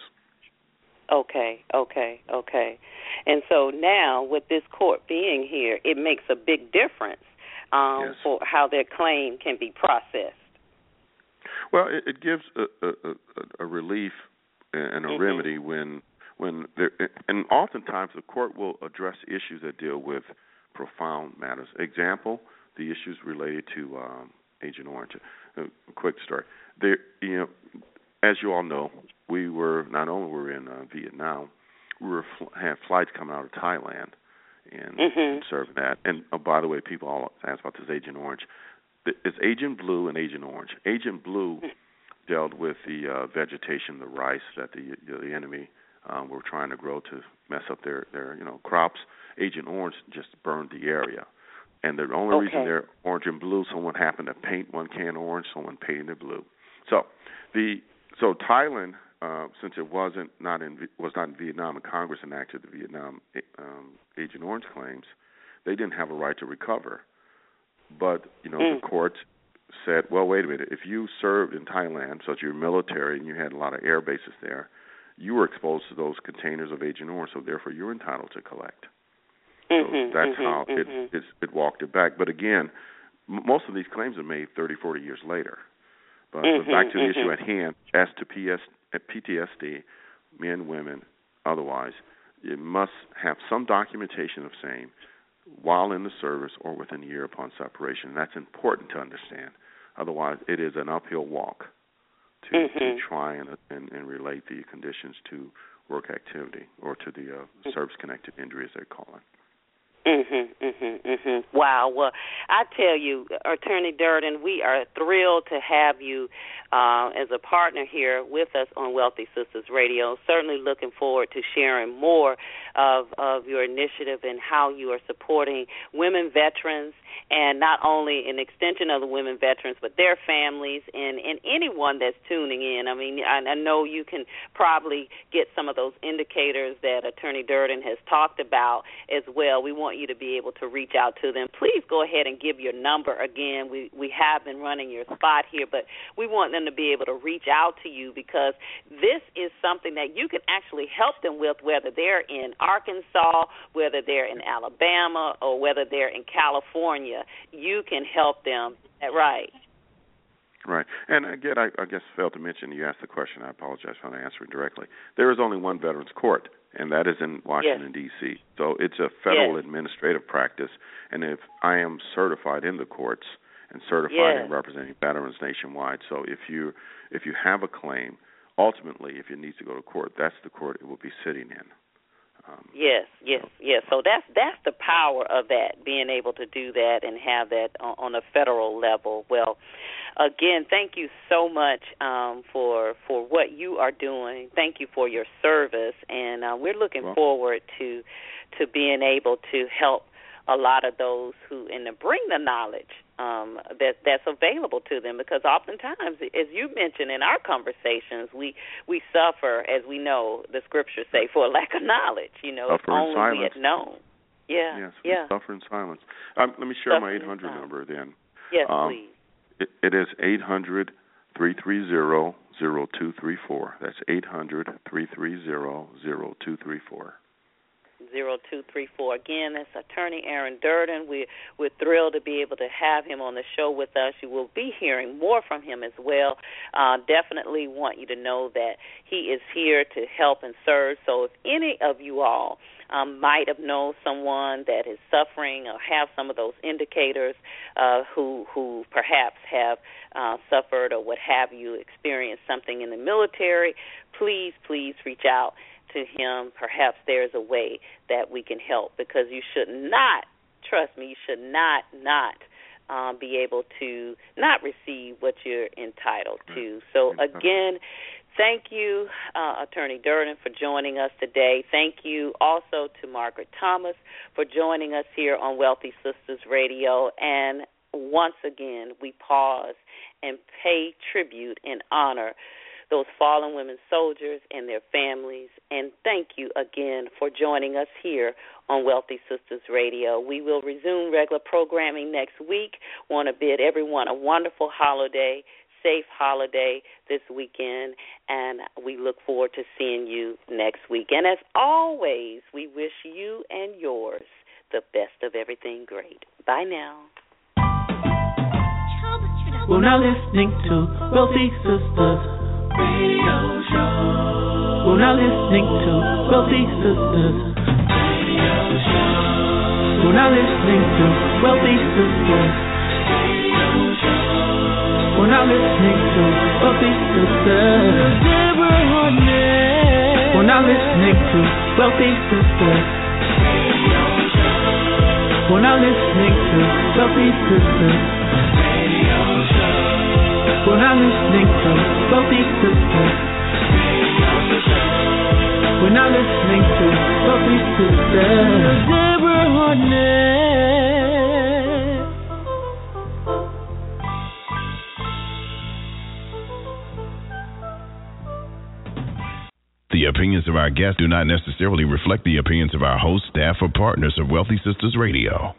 Okay, okay, okay. And so now, with this court being here, it makes a big difference um, yes. for how their claim can be processed. Well, it, it gives a, a, a, relief and a mm-hmm. remedy when when there, and oftentimes the court will address issues that deal with profound matters. Example: the issues related to um, Agent Orange. A quick story. There, you know, as you all know, we were not only were in uh, Vietnam, we were fl- had flights coming out of Thailand and, mm-hmm. and serving that. And oh, by the way, people all ask about this Agent Orange it's Agent Blue and Agent Orange. Agent Blue dealt with the uh, vegetation, the rice that the the enemy um, were trying to grow to mess up their their you know crops. Agent Orange just burned the area, and the only okay. reason they're orange and blue, someone happened to paint one can orange, someone painted it blue. So the so Thailand, uh, since it wasn't not in was not in Vietnam, and Congress enacted the Vietnam um, Agent Orange claims, they didn't have a right to recover. But you know, mm. the court said, well, wait a minute. If you served in Thailand, such you're military and you had a lot of air bases there, you were exposed to those containers of Agent Orange, so therefore you're entitled to collect. Mm-hmm, so that's mm-hmm, how mm-hmm. it, it walked it back. But again, m- most of these claims are made 30, 40 years later. But, but back to the issue mm-hmm. at hand, as to PS, PTSD, men, women, otherwise, it must have some documentation of same while in the service or within a year upon separation. That's important to understand. Otherwise, it is an uphill walk to, mm-hmm. to try and, and, and relate the conditions to work activity or to the uh, mm-hmm. service-connected injury, as they call it. Mhm, mhm, mhm. Wow. Well, I tell you, Attorney Durden, we are thrilled to have you uh, as a partner here with us on Wealthy Sistas Radio. Certainly looking forward to sharing more of of your initiative and how you are supporting women veterans and not only an extension of the women veterans but their families and and anyone that's tuning in. I mean, I, I know you can probably get some of those indicators that Attorney Durden has talked about as well. We want you to be able to reach out to them. Please go ahead and give your number again. We we have been running your spot here, but we want them to be able to reach out to you because this is something that you can actually help them with whether they're in Arkansas, whether they're in Alabama, or whether they're in California. You can help them. Right. Right. And again, I, I guess failed to mention, you asked the question, I apologize for not answering directly. There is only one Veterans Court and that is in Washington yes. D.C. So it's a federal yes. administrative practice, and if I am certified in the courts and certified yes. in representing veterans nationwide, so if you if you have a claim, ultimately, if it needs to go to court, that's the court it will be sitting in. Um, yes, yes, yes. So that's that's the power of that, being able to do that and have that on, on a federal level. Well, again, thank you so much um, for for what you are doing. Thank you for your service, and uh, we're looking well, forward to to being able to help a lot of those who and to bring the knowledge um, that that's available to them because oftentimes, as you mentioned in our conversations, we we suffer, as we know the scriptures say, for a lack of knowledge. You know, suffer if only silence. we had known. Yeah, yes, yeah. Suffer in silence. Um, let me share suffer my 800 number then. Yes, um, please. It, it is eight hundred three three zero zero two three four. That's eight hundred three Zero two three four. Again, that's Attorney Aaron Durden. We we're thrilled to be able to have him on the show with us. You will be hearing more from him as well. Uh, definitely want you to know that he is here to help and serve. So if any of you all um, might have known someone that is suffering or have some of those indicators uh, who who perhaps have uh, suffered or what have you experienced something in the military, please please reach out to him. Perhaps there's a way that we can help because you should not trust me. You should not not um, be able to not receive what you're entitled to. So again, thank you, uh, Attorney Durden, for joining us today. Thank you also to Margaret Thomas for joining us here on Wealthy Sistas Radio. And once again, we pause and pay tribute and honor those fallen women soldiers and their families. And thank you again for joining us here on Wealthy Sistas Radio. We will resume regular programming next week. Want to bid everyone a wonderful holiday, safe holiday this weekend, and we look forward to seeing you next week. And as always, we wish you and yours the best of everything great. Bye now. We're now listening to Wealthy Sistas Radio Show. We're now listening to Wealthy Radio Show. We're now listening to Wealthy Radio Show. We're now listening to Wealthy Sistas. We're now listening to Wealthy Radio Show. We're now listening to Wealthy Sistas not listening to Sistas. We're not listening to Sistas. Deborah The opinions of our guests do not necessarily reflect the opinions of our host, staff, or partners of Wealthy Sistas Radio.